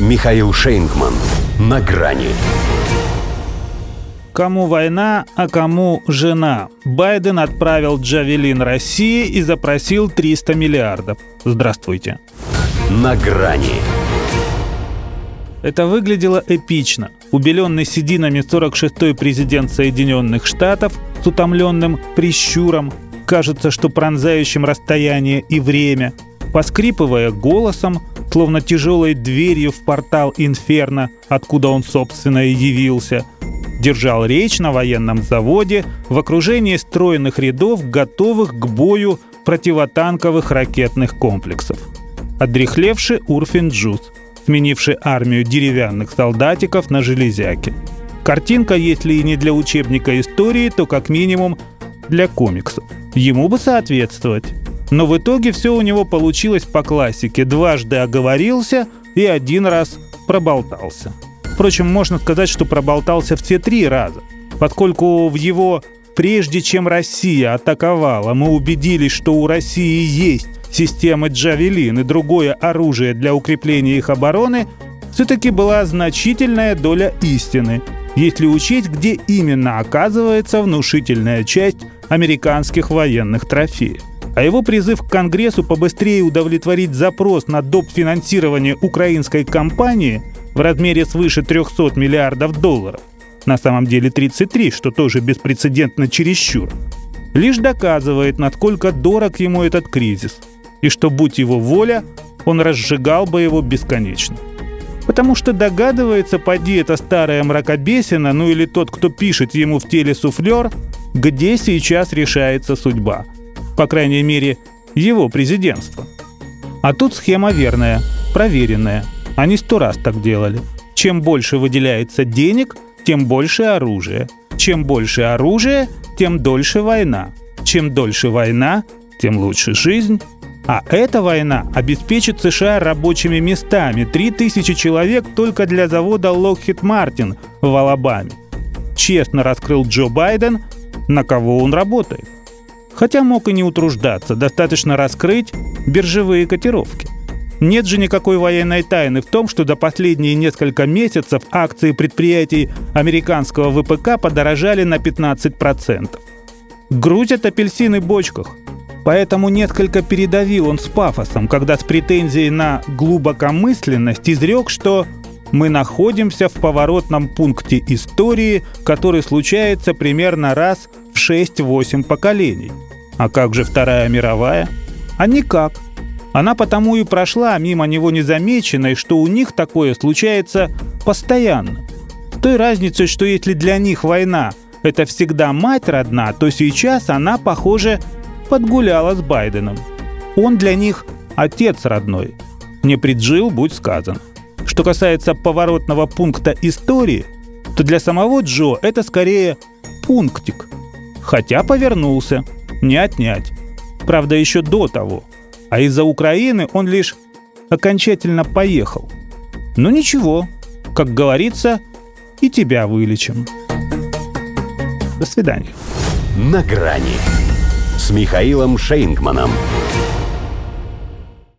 Михаил Шейнгман. На грани. Кому война, а кому жена? Байден отправил Джавелин России и запросил 300 миллиардов. Здравствуйте. На грани. Это выглядело эпично. Убеленный сединами 46-й президент Соединенных Штатов с утомленным прищуром, кажется, что пронзающим расстояние и время, поскрипывая голосом, словно тяжелой дверью в портал Инферно, откуда он, собственно, и явился, держал речь на военном заводе в окружении стройных рядов, готовых к бою противотанковых ракетных комплексов. Одрехлевший Урфин Джуз, сменивший армию деревянных солдатиков на железяки. Картинка, если и не для учебника истории, то как минимум для комиксов. Ему бы соответствовать. Но в итоге все у него получилось по классике. Дважды оговорился и один раз проболтался. Впрочем, можно сказать, что проболтался все три раза, поскольку в его «прежде чем Россия атаковала, мы убедились, что у России есть системы «Джавелин» и другое оружие для укрепления их обороны», все-таки была значительная доля истины, если учесть, где именно оказывается внушительная часть американских военных трофеев а его призыв к Конгрессу побыстрее удовлетворить запрос на доп. финансирование украинской компании в размере свыше 300 миллиардов долларов, на самом деле 33, что тоже беспрецедентно чересчур, лишь доказывает, насколько дорог ему этот кризис, и что, будь его воля, он разжигал бы его бесконечно. Потому что догадывается, поди это старая мракобесина, ну или тот, кто пишет ему в теле суфлер, где сейчас решается судьба – по крайней мере, его президентства. А тут схема верная, проверенная. Они сто раз так делали. Чем больше выделяется денег, тем больше оружия. Чем больше оружия, тем дольше война. Чем дольше война, тем лучше жизнь. А эта война обеспечит США рабочими местами. 3000 человек только для завода Lockheed Martin в Алабаме. Честно раскрыл Джо Байден, на кого он работает. Хотя мог и не утруждаться, достаточно раскрыть биржевые котировки. Нет же никакой военной тайны в том, что до последние несколько месяцев акции предприятий американского ВПК подорожали на 15%. Грузят апельсины в бочках. Поэтому несколько передавил он с пафосом, когда с претензией на глубокомысленность изрек, что мы находимся в поворотном пункте истории, который случается примерно раз в 6-8 поколений. А как же Вторая мировая? А никак. Она потому и прошла мимо него незамеченной, что у них такое случается постоянно. Той разницей, что если для них война – это всегда мать родна, то сейчас она, похоже, подгуляла с Байденом. Он для них отец родной. Не преджил, будь сказан. Что касается поворотного пункта истории, то для самого Джо это скорее пунктик. Хотя повернулся – не отнять. Правда, еще до того. А из-за Украины он лишь окончательно поехал. Но ничего, как говорится, и тебя вылечим. До свидания. На грани с Михаилом Шейнгманом.